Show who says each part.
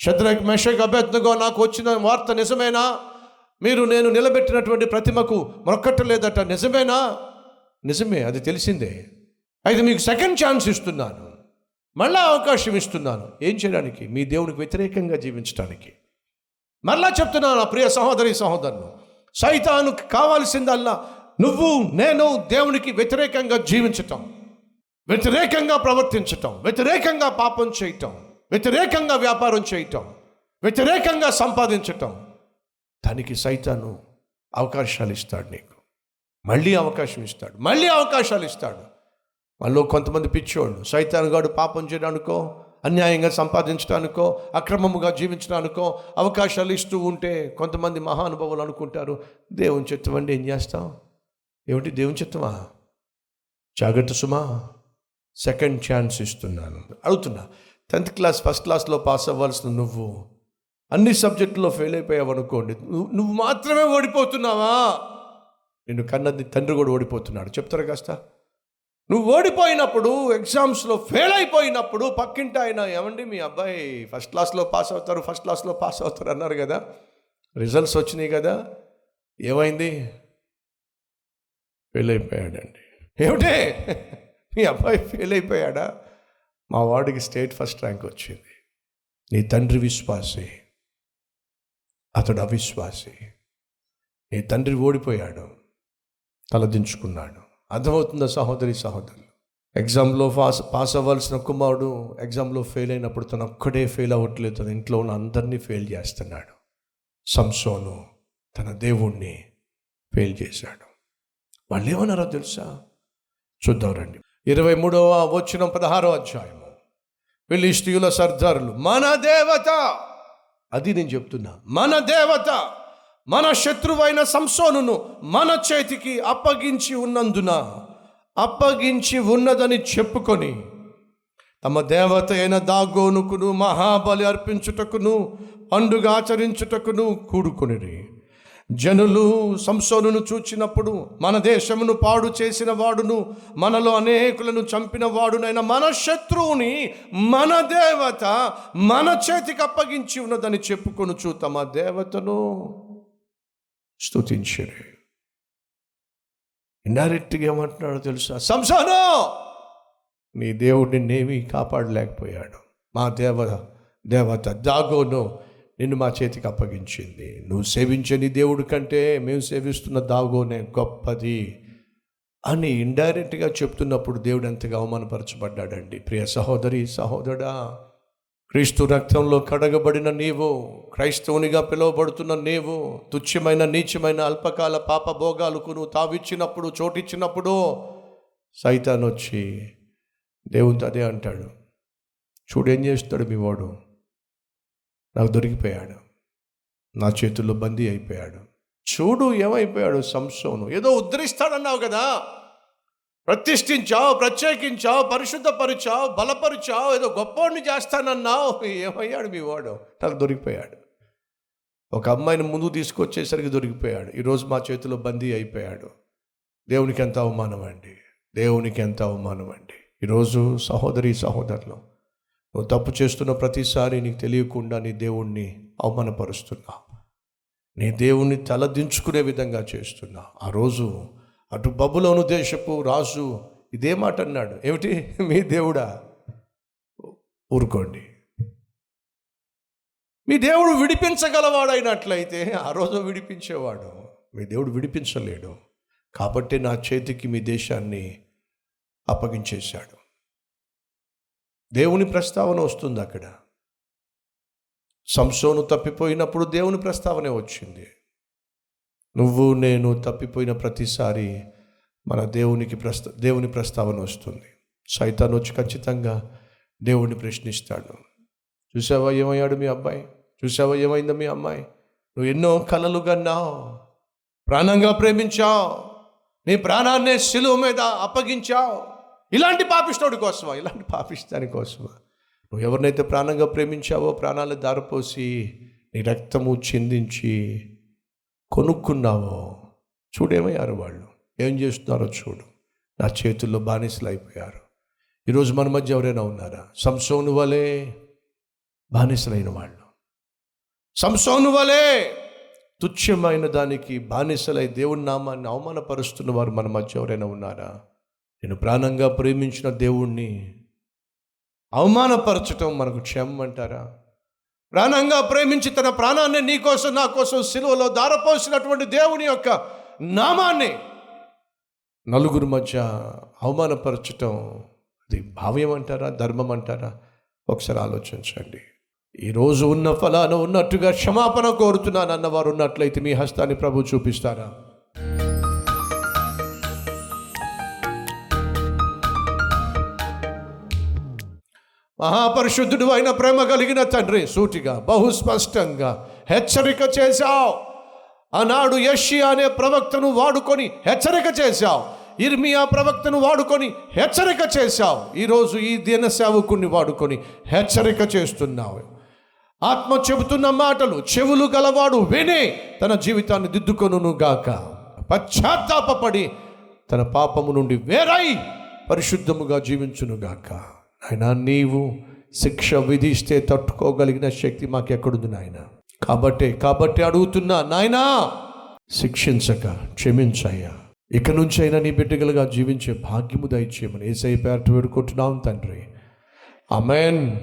Speaker 1: శత్రుఘ్ మెషక్ అభ్యర్థనగా నాకు వచ్చిన వార్త నిజమేనా? మీరు నేను నిలబెట్టినటువంటి ప్రతిమకు మొక్కట్టలేదట నిజమేనా? నిజమే అది తెలిసిందే. అయితే మీకు సెకండ్ ఛాన్స్ ఇస్తున్నాను. మళ్ళా అవకాశం ఇస్తున్నాను. ఏం చేయడానికి? మీ దేవునికి వ్యతిరేకంగా జీవించడానికి మరలా చెప్తున్నాను నా ప్రియ సహోదరి సహోదరులు. సైతాను కావాల్సిందల్లా నువ్వు నేను దేవునికి వ్యతిరేకంగా జీవించటం వ్యతిరేకంగా ప్రవర్తించటం వ్యతిరేకంగా పాపం చేయటం. వ్యతిరేకంగా వ్యాపారం చేయటం వ్యతిరేకంగా సంపాదించటం. దానికి సైతాను అవకాశాలు ఇస్తాడు నీకు. మళ్ళీ అవకాశం ఇస్తాడు. మళ్ళీ అవకాశాలు ఇస్తాడు. వాళ్ళు కొంతమంది పిచ్చోళ్ళు సైతాను గాడు పాపం చేయడానికో అన్యాయంగా సంపాదించడానికో అక్రమముగా జీవించడానికో అవకాశాలు ఇస్తూ ఉంటే కొంతమంది మహానుభవులు అనుకుంటారు దేవుని చిత్తం అంటే ఏం చేస్తాం? ఏమిటి దేవుని చిత్తమా? జాగ్రత్త సుమా సెకండ్ ఛాన్స్ ఇస్తున్నాను. అడుగుతున్నా టెన్త్ క్లాస్ ఫస్ట్ క్లాస్లో పాస్ అవ్వాల్సిన నువ్వు. అన్ని సబ్జెక్టులో ఫెయిల్ అయిపోయావు అనుకోండి. నువ్వు నువ్వు మాత్రమే ఓడిపోతున్నావా? నిన్ను కన్నది తండ్రి కూడా ఓడిపోతున్నాడు. చెప్తారా కాస్త? నువ్వు ఓడిపోయినప్పుడు ఎగ్జామ్స్లో ఫెయిల్ అయిపోయినప్పుడు పక్కింటి ఆయన ఏమండి మీ అబ్బాయి ఫస్ట్ క్లాస్లో పాస్ అవుతారు ఫస్ట్ క్లాస్లో పాస్ అవుతారు అన్నారు కదా. రిజల్ట్స్ వచ్చినాయి కదా. ఏమైంది? ఫెయిల్ అయిపోయాడండి. ఏమిటే? మీ అబ్బాయి ఫెయిల్ అయిపోయాడా? మా వాడికి స్టేట్ ఫస్ట్ ర్యాంక్ వచ్చింది. నీ తండ్రి విశ్వాసి. అతడు అవిశ్వాసి. నీ తండ్రి ఓడిపోయాడు. తలదించుకున్నాడు. అర్థమవుతుందా సహోదరి సహోదరులు? ఎగ్జామ్లో పాస్ పాస్ అవ్వాల్సిన కుమారుడు ఎగ్జామ్లో ఫెయిల్ అయినప్పుడు తను ఒక్కడే ఫెయిల్ అవ్వట్లేదు. తన ఇంట్లో ఉన్న అందరినీ ఫెయిల్ చేస్తున్నాడు. సంసోను తన దేవుణ్ణి ఫెయిల్ చేశాడు. వాళ్ళు ఏమన్నారో తెలుసా? చూద్దాం రండి. ఇరవై మూడవ వచ్చిన పదహారో అధ్యాయము ఫిలిస్తీయుల సర్దారులు మన దేవత. అది నేను చెప్తున్నా మన దేవత మన శత్రువైన సంసోనును మన చేతికి అప్పగించి ఉన్నందున అప్పగించి ఉన్నదని చెప్పుకొని తమ దేవత అయిన దాగోనుకును మహాబలి అర్పించుటకును పండుగ ఆచరించుటకును కూడుకొనిరి. జనులు సంసోనును చూచినప్పుడు మన దేశమును పాడు చేసిన వాడును మనలో అనేకులను చంపిన వాడునైన మన శత్రువుని మన దేవత మన చేతికి అప్పగించి ఉన్నదని చెప్పుకొనుచు మా దేవతను స్తుతించరు. ఇండైరెక్ట్గా ఏమంటున్నాడో తెలుసా? సంసాను నీ దేవుడిని నేమి కాపాడలేకపోయాడు. మా దేవ దేవత దాగోను నిన్ను మా చేతికి అప్పగించింది. నువ్వు సేవించని దేవుడి కంటే మేము సేవిస్తున్న దాగోనే గొప్పది అని ఇండైరెక్ట్గా చెప్తున్నప్పుడు దేవుడు ఎంతగా అవమానపరచబడ్డాడండి. ప్రియ సహోదరి సహోదరా క్రీస్తు రక్తంలో కడగబడిన నీవు క్రైస్తవునిగా పిలువబడుతున్న నీవు తుచ్చమైన నీచమైన అల్పకాల పాప భోగాలకు నువ్వు తావిచ్చినప్పుడు చోటిచ్చినప్పుడు సైతాన్ వచ్చి దేవునితో అదే అంటాడు. చూడేం చేస్తాడు మీ వాడు? నాకు దొరికిపోయాడు. నా చేతుల్లో బందీ అయిపోయాడు. చూడు ఏమైపోయాడు సంసోను. ఏదో ఉద్ధరిస్తాడన్నావు కదా. ప్రతిష్ఠించావు ప్రత్యేకించావు పరిశుద్ధపరిచావు బలపరిచావు ఏదో గొప్పవాడిని చేస్తానన్నావు. ఏమయ్యాడు మీ వాడు? నాకు దొరికిపోయాడు. ఒక అమ్మాయిని ముందు తీసుకొచ్చేసరికి దొరికిపోయాడు. ఈరోజు మా చేతిలో బందీ అయిపోయాడు. దేవునికి ఎంత అవమానం అండి. దేవునికి ఎంత అవమానం అండి. ఈరోజు సహోదరి సహోదరులు నువ్వు తప్పు చేస్తున్న ప్రతిసారి నీకు తెలియకుండా నీ దేవుణ్ణి అవమానపరుస్తున్నా. నీ దేవుణ్ణి తలదించుకునే విధంగా చేస్తున్నా. ఆ రోజు అటు బబులోను దేశపు రాజు ఇదే మాట అన్నాడు. ఏమిటి? మీ దేవుడా? ఊరుకోండి. మీ దేవుడు విడిపించగలవాడైనట్లయితే ఆ రోజు విడిపించేవాడు. మీ దేవుడు విడిపించలేడు. కాబట్టి నా చేతికి మీ దేశాన్ని అప్పగించేశాడు. దేవుని ప్రస్తావన వస్తుంది అక్కడ. సంసోను తప్పిపోయినప్పుడు దేవుని ప్రస్తావనే వచ్చింది. నువ్వు నేను తప్పిపోయిన ప్రతిసారి మన దేవునికి ప్రస్త దేవుని ప్రస్తావన వస్తుంది. సైతాన్ వచ్చి ఖచ్చితంగా దేవుణ్ణి ప్రశ్నిస్తాడు. చూసావా ఏమయ్యాడు మీ అబ్బాయి? చూసావా ఏమైందో మీ అమ్మాయి? నువ్వు ఎన్నో కలలు కన్నావు. ప్రాణంగా ప్రేమించావు. నీ ప్రాణాన్నే శిలువ మీద అప్పగించావు. ఇలాంటి పాపిష్టోడి కోసమా? ఇలాంటి పాపిస్తాని కోసమా? నువ్వు ఎవరినైతే ప్రాణంగా ప్రేమించావో ప్రాణాలు దారిపోసి నీ రక్తము చిందించి కొనుక్కున్నావో చూడేమయ్యారు వాళ్ళు? ఏం చేస్తున్నారో చూడు. నా చేతుల్లో బానిసలు అయిపోయారు. ఈరోజు మన మధ్య ఎవరైనా ఉన్నారా? సంసోను వలే బానిసలైన వాళ్ళు. సంసోను వలే తుచ్చమైన దానికి బానిసలై దేవుని నామాన్ని అవమానపరుస్తున్న వారు మన మధ్య ఎవరైనా ఉన్నారా? నేను ప్రాణంగా ప్రేమించిన దేవుణ్ణి అవమానపరచటం మనకు క్షేమం అంటారా? ప్రాణంగా ప్రేమించి తన ప్రాణాన్ని నీ కోసం నా కోసం సిలువలో దారపోసినటువంటి దేవుని యొక్క నామాన్ని నలుగురు మధ్య అవమానపరచటం అది భావ్యం అంటారా? ధర్మం అంటారా? ఒకసారి ఆలోచించండి. ఈరోజు ఉన్న ఫలాన ఉన్నట్టుగా క్షమాపణ కోరుతున్నాను అన్నవారు ఉన్నట్లయితే మీ హస్తాన్ని ప్రభు చూపిస్తారా? మహాపరిశుద్ధుడు అయిన ప్రేమ కలిగిన తండ్రి సూటిగా బహుస్పష్టంగా హెచ్చరిక చేశావు. ఆనాడు యషి అనే ప్రవక్తను వాడుకొని హెచ్చరిక చేశావు. ఇర్మియా ప్రవక్తను వాడుకొని హెచ్చరిక చేశావు. ఈరోజు ఈ దిన సేవకుని వాడుకొని హెచ్చరిక చేస్తున్నావు. ఆత్మ చెబుతున్న మాటలు చెవులు గలవాడు విని తన జీవితాన్ని దిద్దుకొనును గాక. పశ్చాత్తాపడి తన పాపము నుండి వేరై పరిశుద్ధముగా జీవించును గాక. ఆయన నీవు శిక్ష విధిస్తే తట్టుకోగలిగిన శక్తి మాకెక్కడుంది నాయన? కాబట్టి కాబట్టి అడుగుతున్నా నాయనా! శిక్షించక క్షమించయ్యా. ఇక నుంచి అయినా నీ బిడ్డగలుగా జీవించే భాగ్యము దయచేయమని ఏసై పేరట వేడుకుంటున్నాం తండ్రి. అమెన్